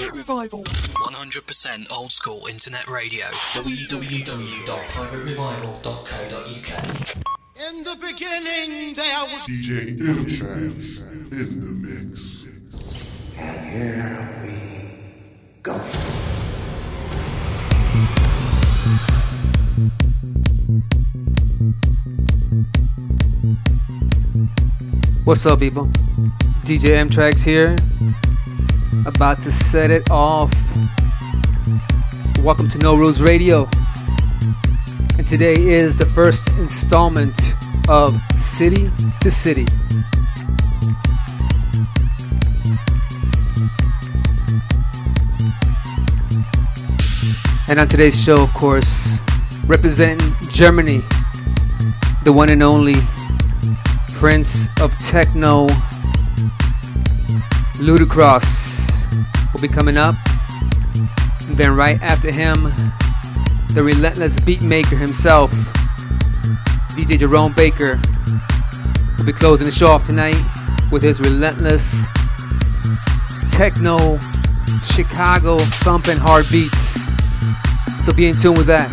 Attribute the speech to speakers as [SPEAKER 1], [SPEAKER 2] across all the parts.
[SPEAKER 1] Pirate Revival.
[SPEAKER 2] 100% old school internet radio. www.piraterevival.co.uk.
[SPEAKER 3] In the beginning, there was
[SPEAKER 4] DJ M-TRAXXX in the mix. And here we go.
[SPEAKER 5] What's up, people? DJ M-TRAXXX here. About to set it off. Welcome to No Rules Radio. And today is the first installment of City to City. And on today's show, of course, representing Germany, the one and only Prince of Techno, Ludacross, will be coming up. And then right after him, the relentless beatmaker himself, DJ Jerome Baker, will be closing the show off tonight with his relentless techno, Chicago thumping hard beats. So be in tune with that.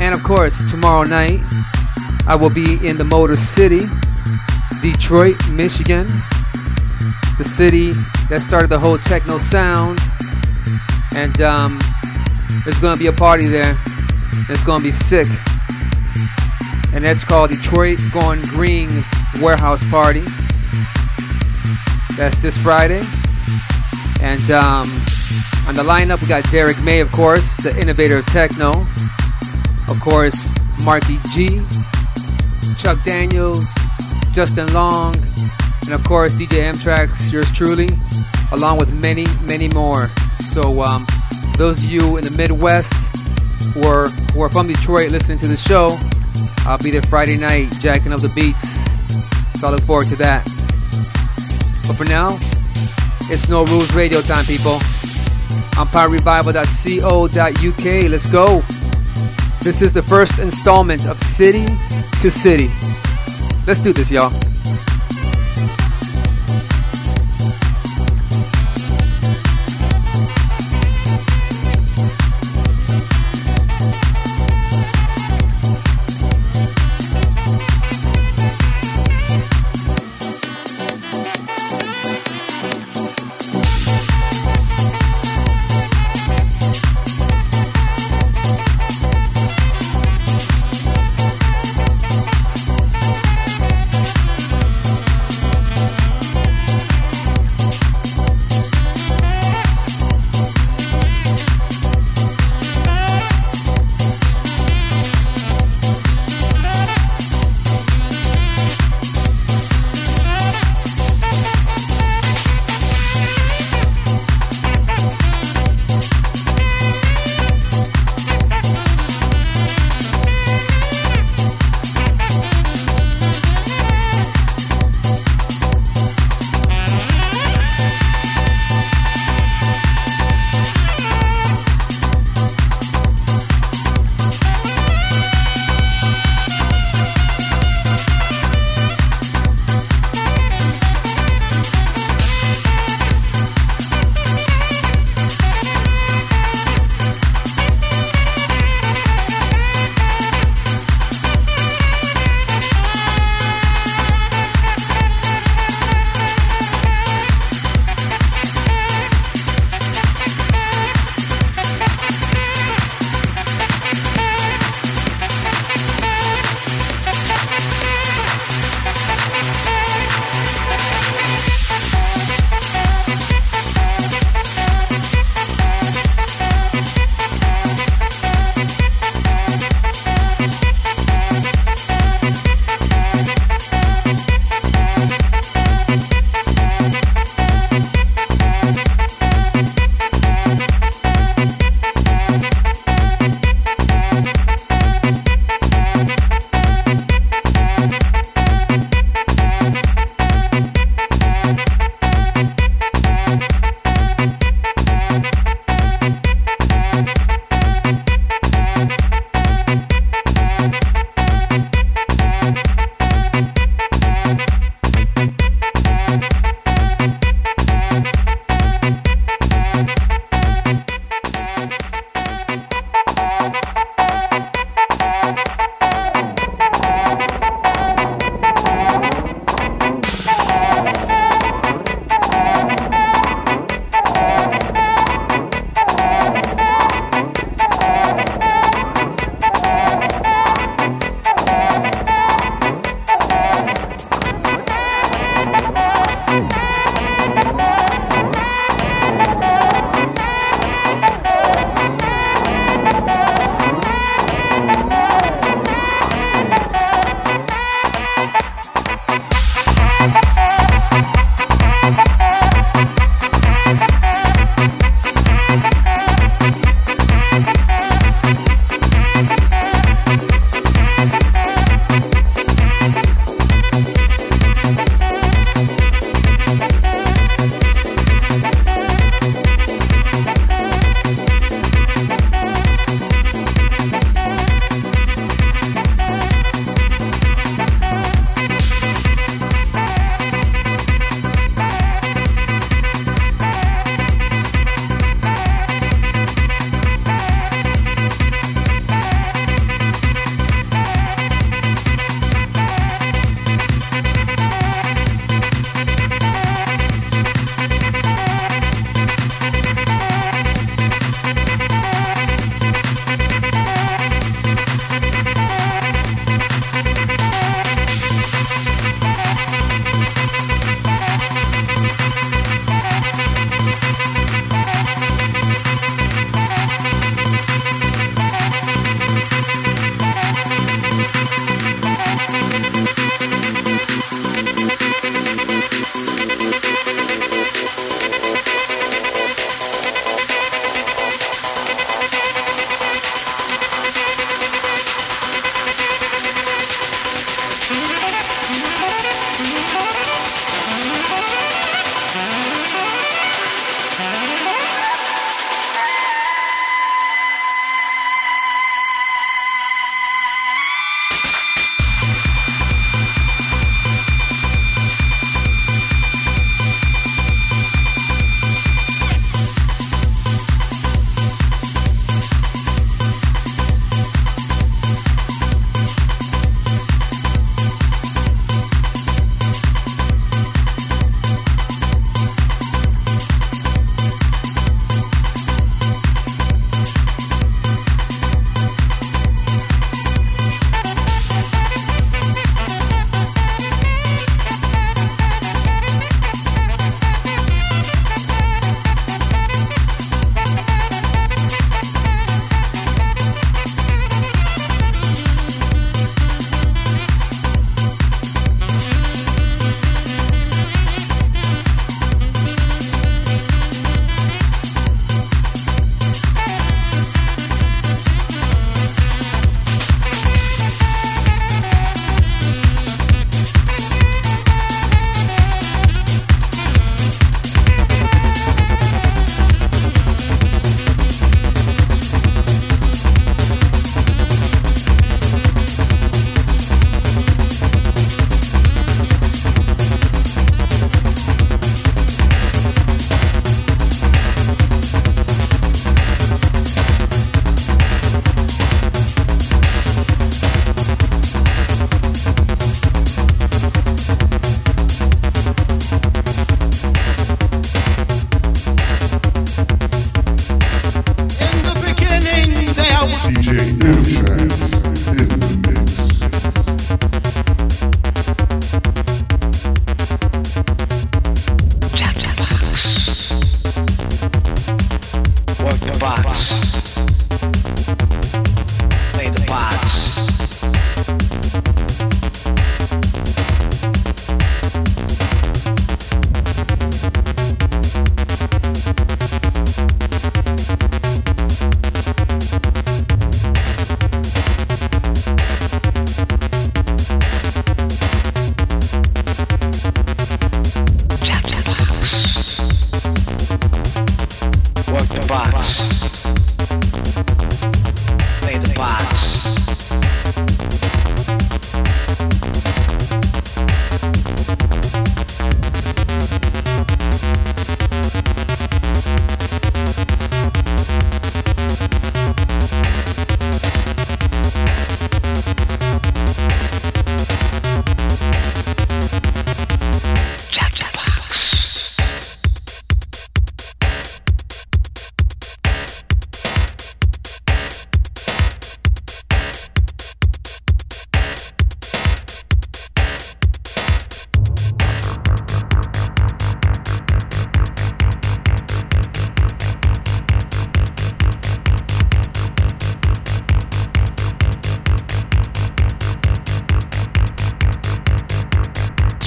[SPEAKER 5] And of course, tomorrow night, I will be in the Motor City, Detroit, Michigan, the city that started the whole techno sound. And um, there's gonna be a party there. It's gonna be sick. And that's called Detroit Gone Green Warehouse Party. That's this Friday. And um, on the lineup, we got Derrick May, of course, the innovator of techno. Of course, Marky G, Chuck Daniels, Justin Long, and of course DJ M-TRAXXX, yours truly, along with many, many more. So um, those of you in the Midwest who are, who are from Detroit listening to the show, I'll be there Friday night jacking up the beats. So I look forward to that. But for now, it's No Rules Radio time, people. On piraterevival.co.uk. Let's go. This is the first installment of City to City. Let's do this, y'all.
[SPEAKER 6] Thank you.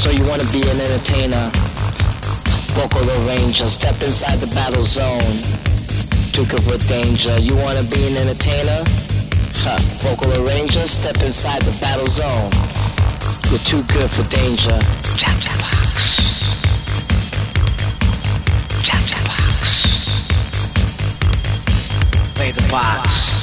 [SPEAKER 6] So you want to be an entertainer. vocal ranger, step inside the battle zone too good for danger. You want to be an entertainer? Huh. Vocal arranger, step inside the battle zone. You're too good for danger. Jab, jab, box. Jab, jab, box.
[SPEAKER 3] Play the box.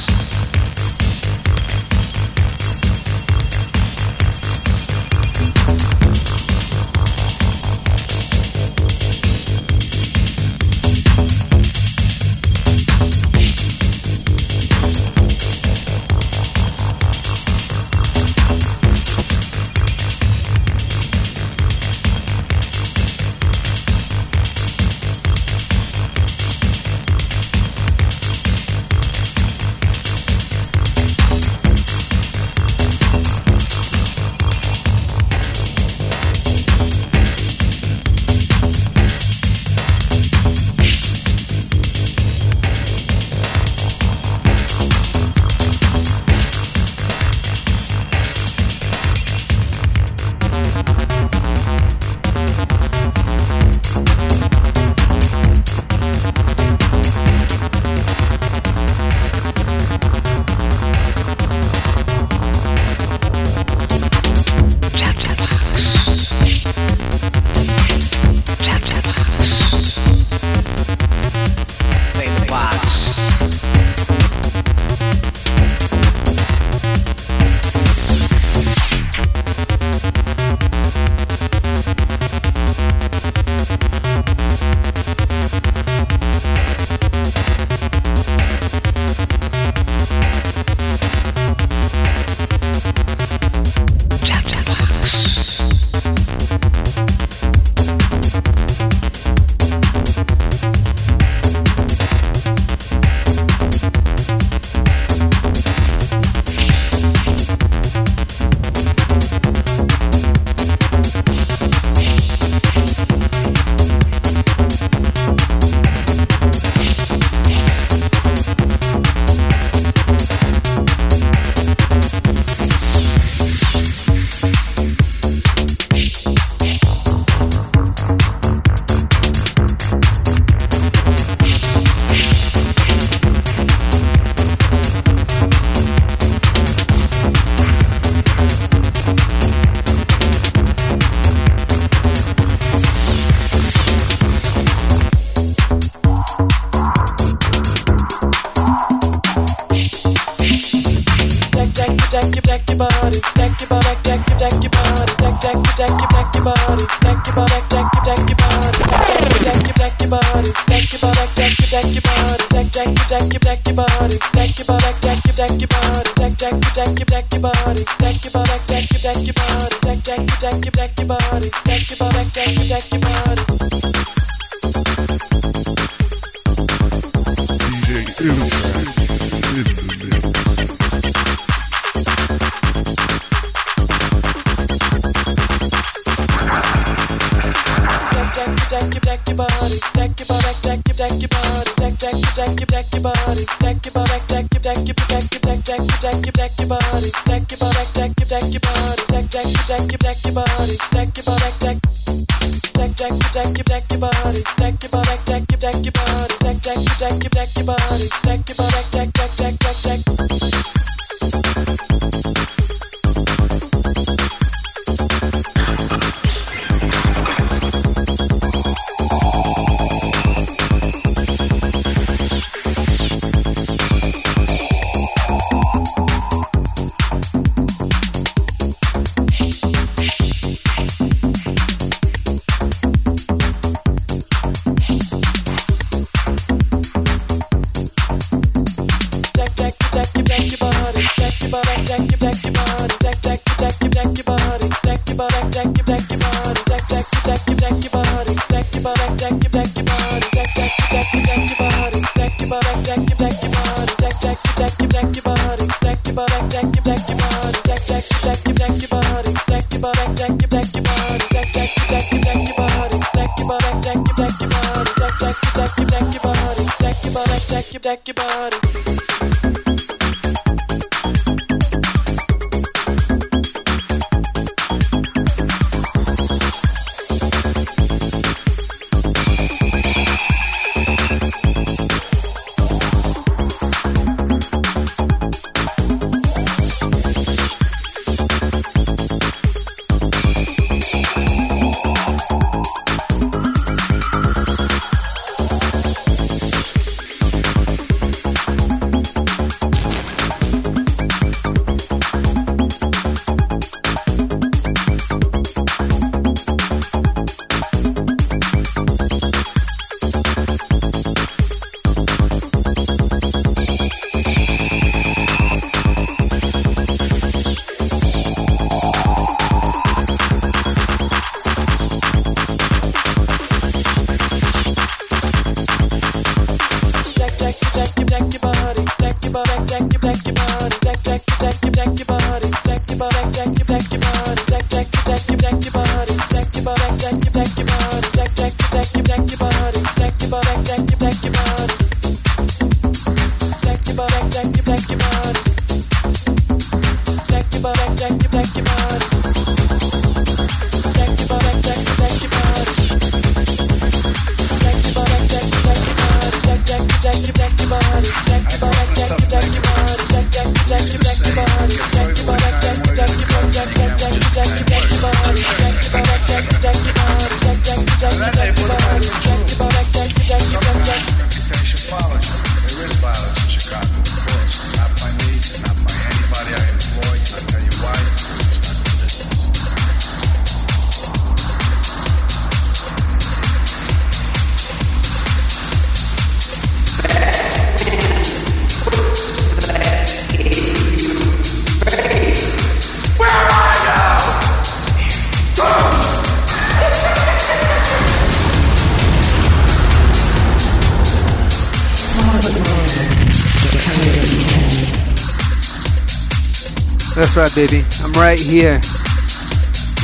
[SPEAKER 5] That's right, baby. I'm right here.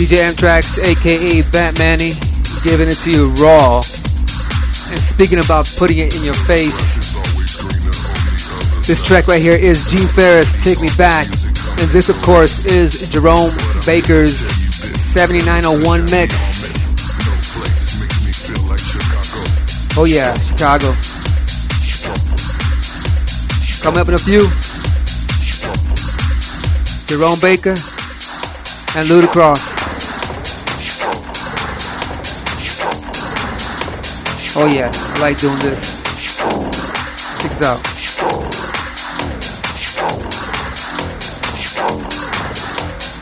[SPEAKER 5] DJ M-TRAXXX, aka Batmanny, giving it to you raw. And speaking about putting it in your face, this track right here is Gene Farris, Take Me Back. And this, of course, is Jerome Baker's 7901 mix. Oh, yeah, Chicago. Coming up in a few. Jerome Baker, and Ludacross. Oh yeah, I like doing this. This out.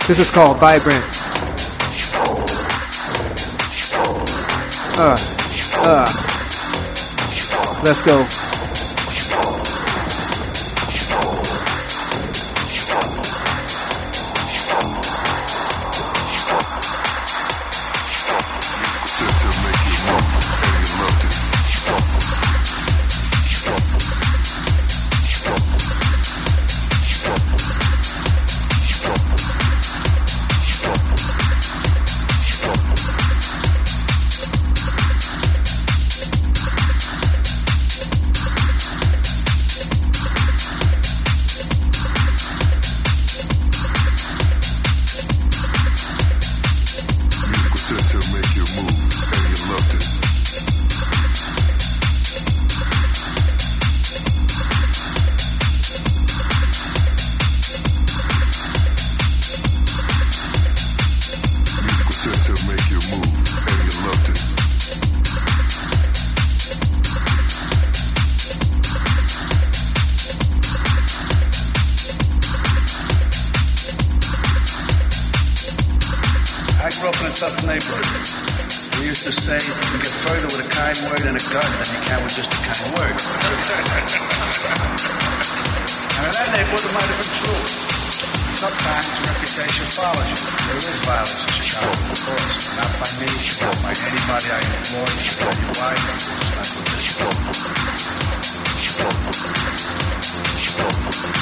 [SPEAKER 5] This is called Vibrant. Uh, uh. Let's go.
[SPEAKER 1] We used to say you can get further with a kind word and a gun than you can with just a kind word. and that neighborhood, might have been true. Sometimes reputation follows you. There is violence in Chicago, of course. Not by me, not by anybody I employ. You why. It's not with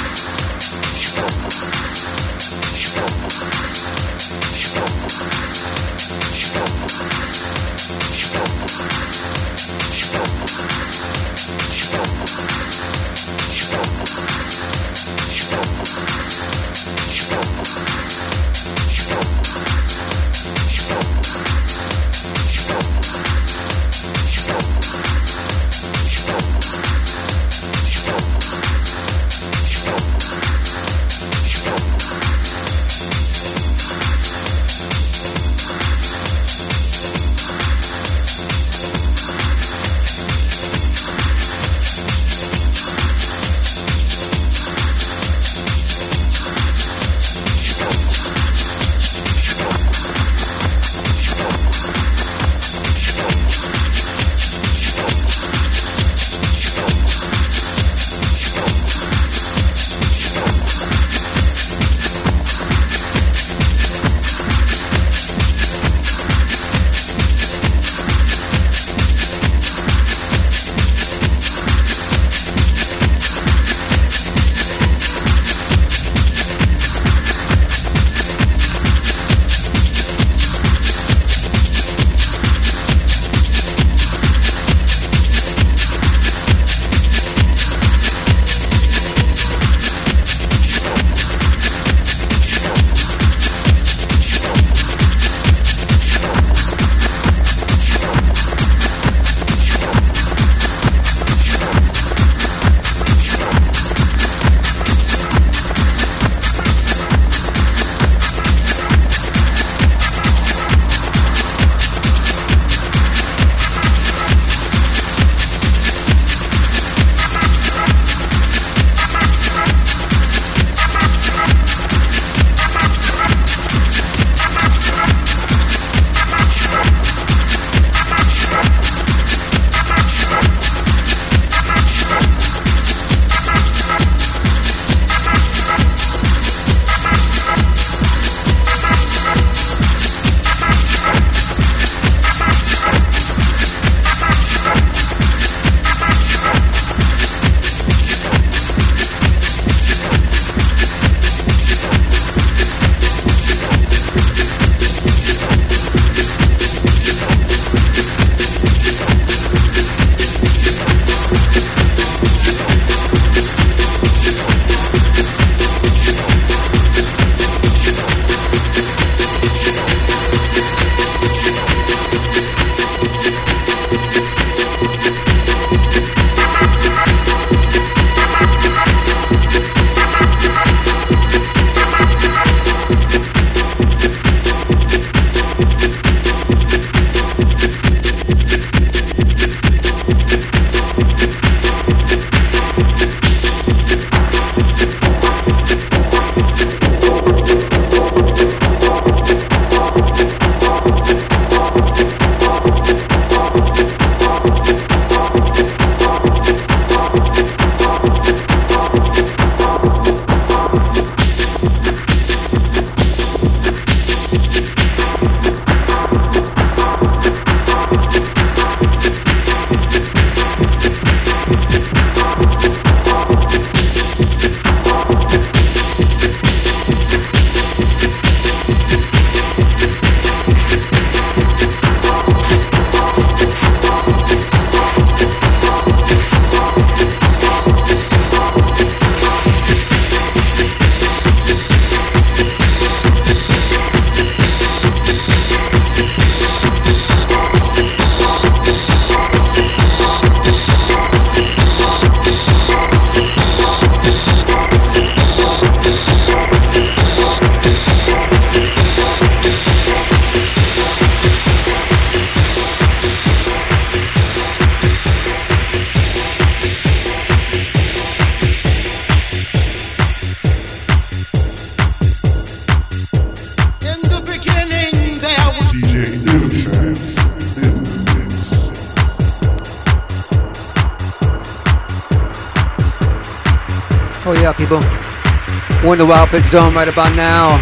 [SPEAKER 5] in the Wild Pitch Zone right about now.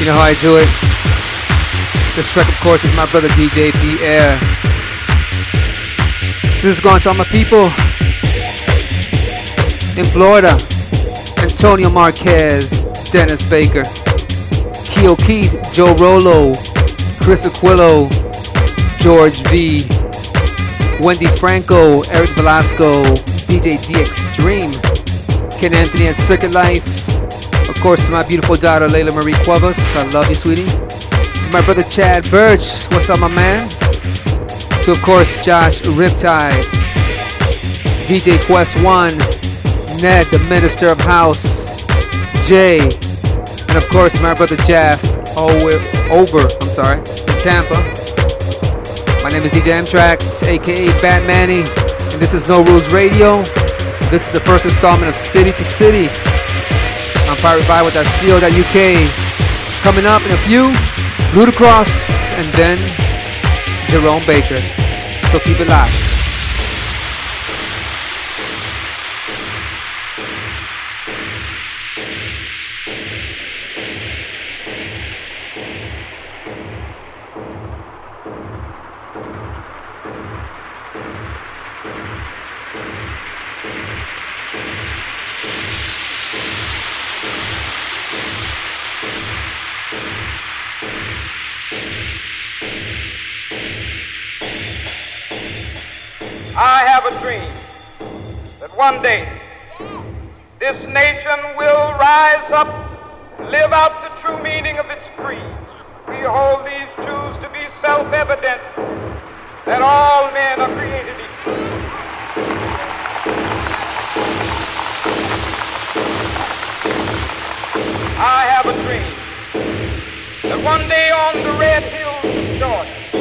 [SPEAKER 5] You know how I do it. This track, of course, is my brother DJ Pierre. This is going to all my people in Florida. Antonio Marquez, Dennis Baker, Keo Keith, Joe Rolo, Chris Aquillo, George V, Wendy Franco, Eric Velasco, DJ D Extreme, Ken Anthony at Circuit Life. Of course, to my beautiful daughter, Layla Marie Cuevas. I love you, sweetie. To my brother, Chad Birch. What's up, my man? To, of course, Josh Riptide, DJ Quest One, Ned, the Minister of House, Jay, and of course, my brother Jazz, over, over, I'm sorry, in Tampa. My name is DJ M-TRAXXX, aka Batmanny, and this is No Rules Radio. This is the first installment of City to City I'm Pirate Vibe with on piraterevival.co.uk. Coming up in a few, Ludacross, and then Jerome Baker. So keep it locked.
[SPEAKER 7] One day this nation will rise up, live out the true meaning of its creed. We hold these truths to be self-evident that all men are created equal. I have a dream that one day on the red hills of Georgia,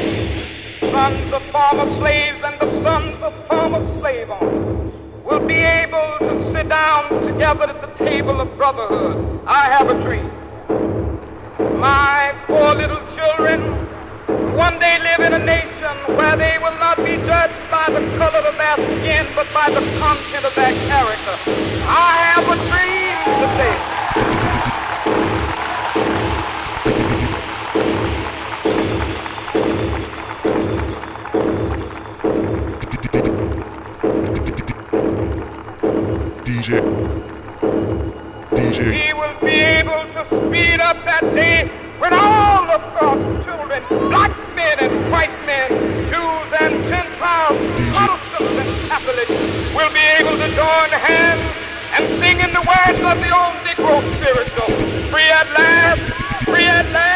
[SPEAKER 7] sons of former slaves and the sons of former slave owners will be able to sit down together at the table of brotherhood. I have a dream. My four little children one day live in a nation where they will not be judged by the color of their skin, but by the content of their character. I have a dream today. Able to speed up that day when all of God's children, black men and white men, Jews and Gentiles, Protestants and Catholics, will be able to join hands and sing in the words of the old Negro spiritual. Free at last, free at last,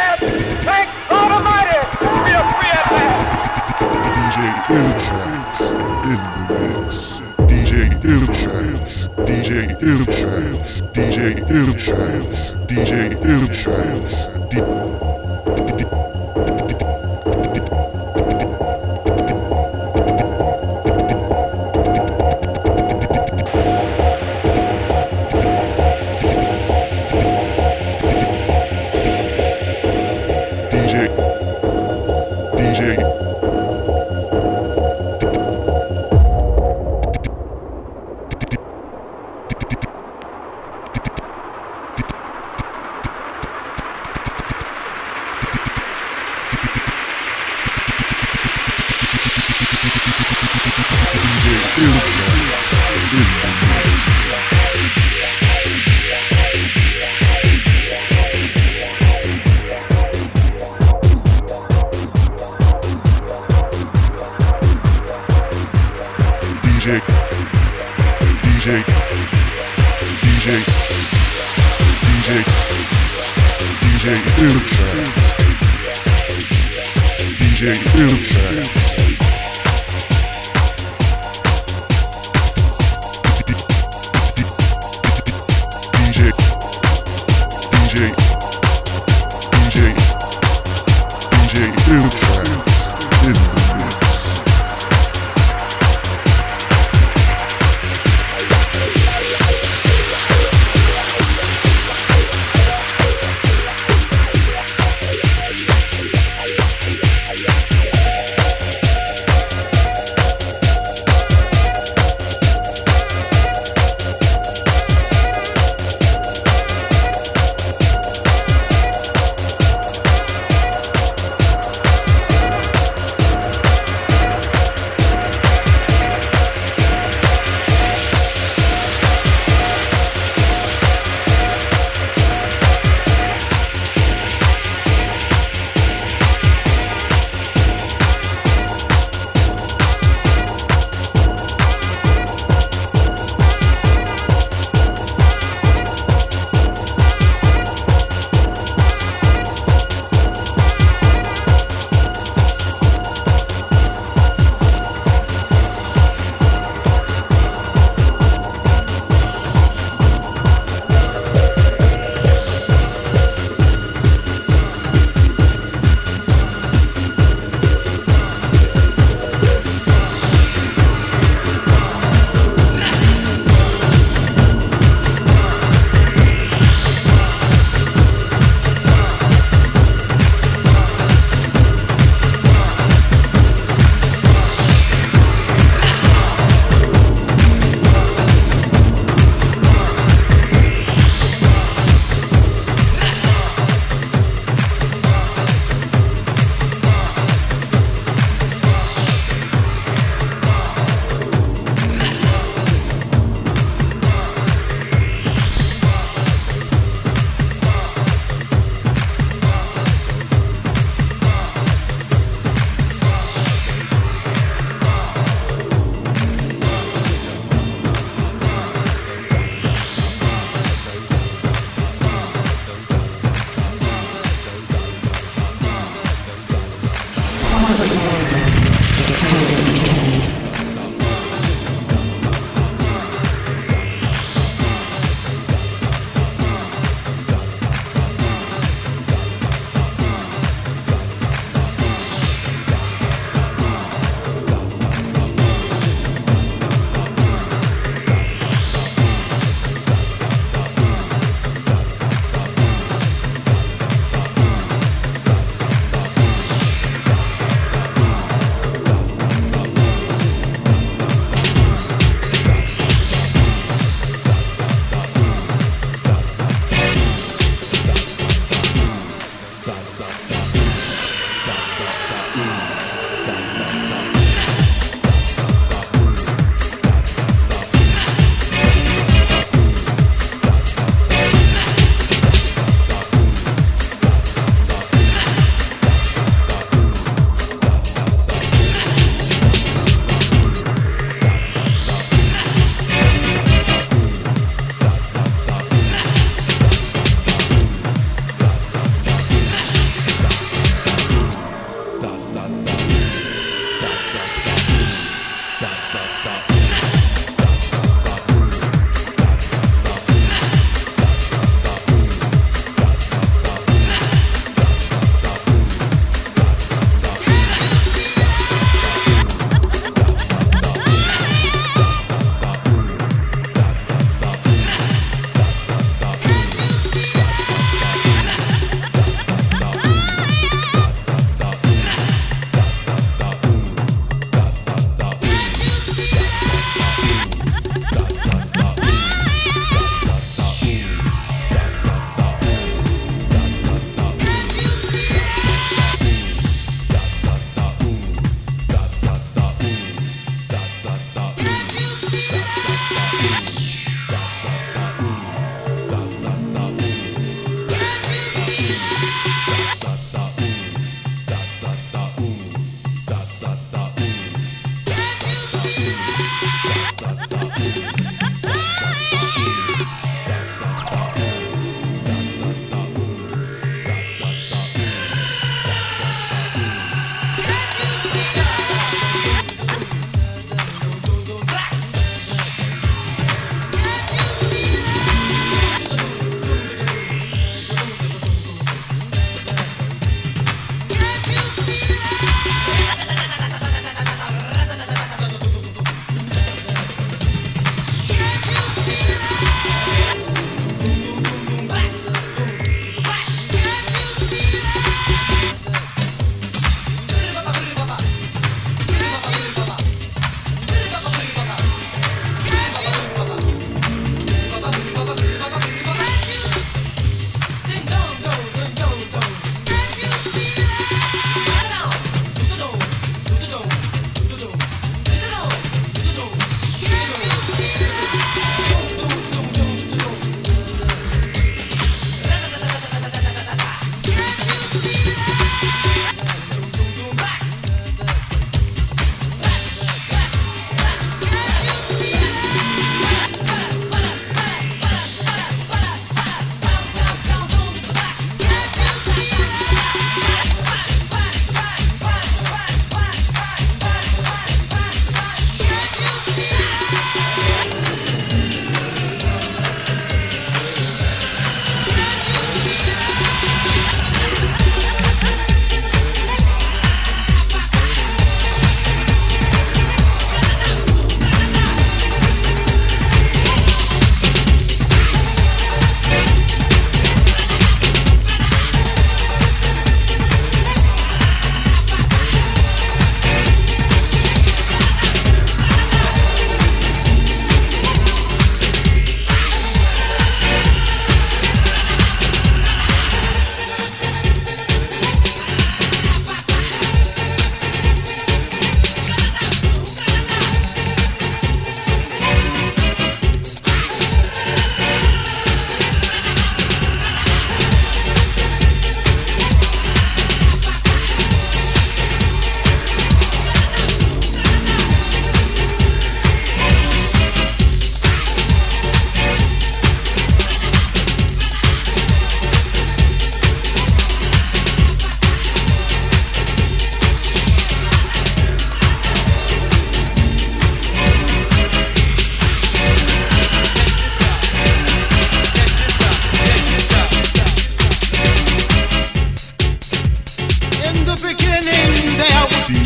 [SPEAKER 4] DJ, DJ, DJ, DJ, DJ Illutrance, DJ Illutrance. DJ, 한번더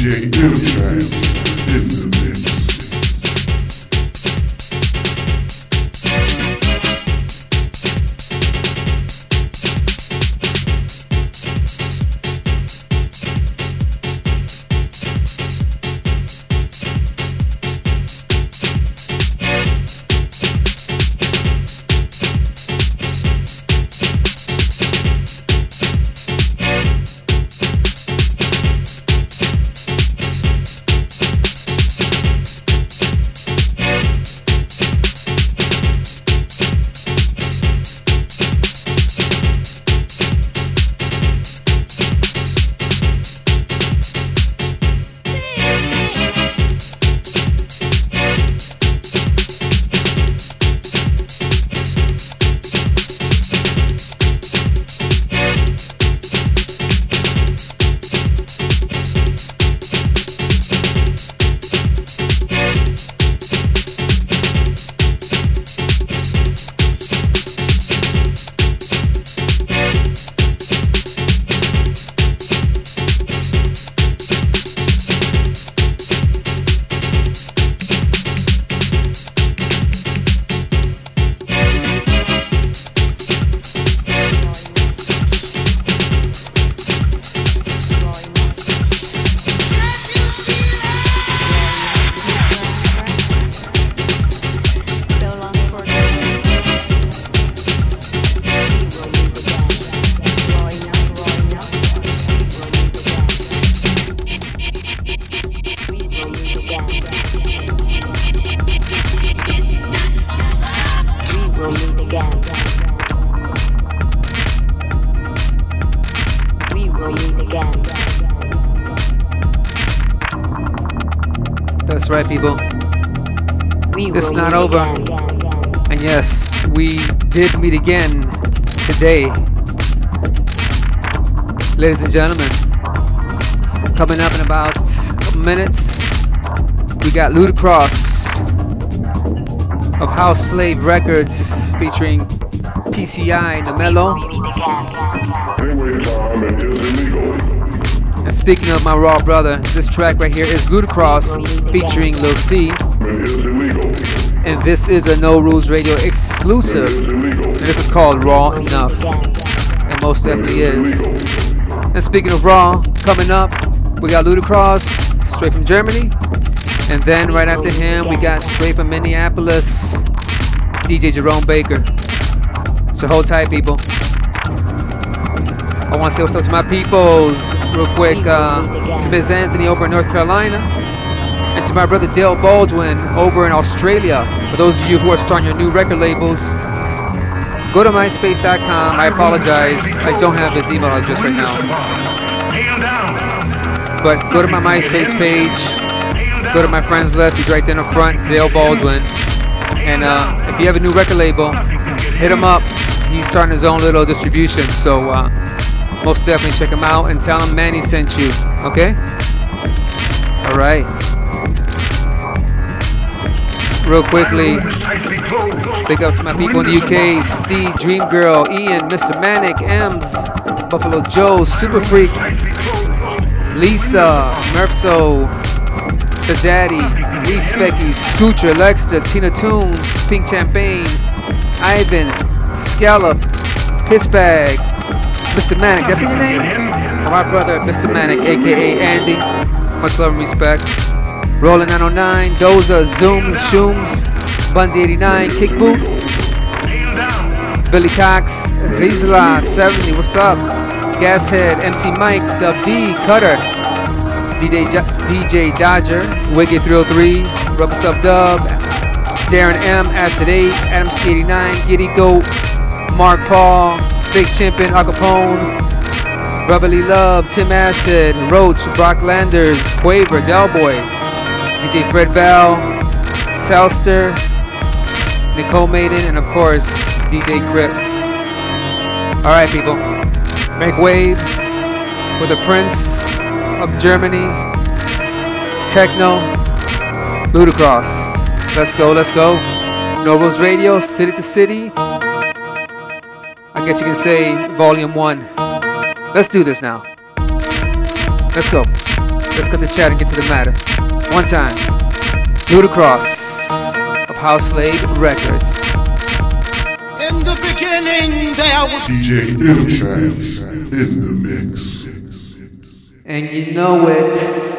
[SPEAKER 4] DJ
[SPEAKER 5] today. Ladies and gentlemen, coming up in about a couple minutes, we got Ludacross of House Slave Records featuring PCI
[SPEAKER 4] illegal.
[SPEAKER 5] And speaking of my raw brother, this track right here is Ludacross featuring Lil C. And this is a No Rules Radio exclusive. This is called Raw Enough. And most definitely is. And speaking of Raw, coming up, we got Ludacross, straight from Germany. And then right after him, we got straight from Minneapolis, DJ Jerome Baker. So hold tight, people. I want to say what's up to my peoples real quick. Uh, to Ms. Anthony over in North Carolina. And to my brother Dale Baldwin over in Australia. For those of you who are starting your new record labels, go to myspace.com. I apologize. I don't have his email address right now. But go to my MySpace page. Go to my friends list. He's right there in the front, Dale Baldwin. And uh, if you have a new record label, hit him up. He's starting his own little distribution. So uh, most definitely check him out and tell him Manny sent you. Okay? All right. Real quickly, big ups to my people in the UK Steve, Dream Girl, Ian, Mr. Manic, Ems, Buffalo Joe, Super Freak, Lisa, Merpso, The Daddy, Reese Becky, Scooter, Lexter, Tina Toombs, Pink Champagne, Ivan, Scallop, Pissbag, Mr. Manic, that's your name? Oh, my brother, Mr. Manic, aka Andy. Much love and respect. Rolling 909, Doza, Zoom, Shooms, Bundy 89, Kick Boot, Billy Cox, Rizla 70, what's up? Gashead, MC Mike, Dub D, Cutter, DJ, DJ Dodger, Wicked 303, Rubber Sub Dub, Darren M, Acid 8, Adam Ski 89, Giddy Goat, Mark Paul, Big Chimpin, Al Capone, Brotherly Love, Tim Acid, Roach, Brock Landers, Quaver, Delboy, DJ Fred Bell, Selster, Nicole Maiden, and of course, DJ Crip. Alright, people, make wave for the Prince of Germany, Techno, Ludacross. Let's go, let's go. No Rules Radio, city to city. I guess you can say volume one. Let's do this now. Let's go. Let's cut the chat and get to the matter. One time. Ludacross House Slave Records.
[SPEAKER 3] In the beginning, there was
[SPEAKER 4] DJ Ill Tracks in the mix.
[SPEAKER 5] And you know it.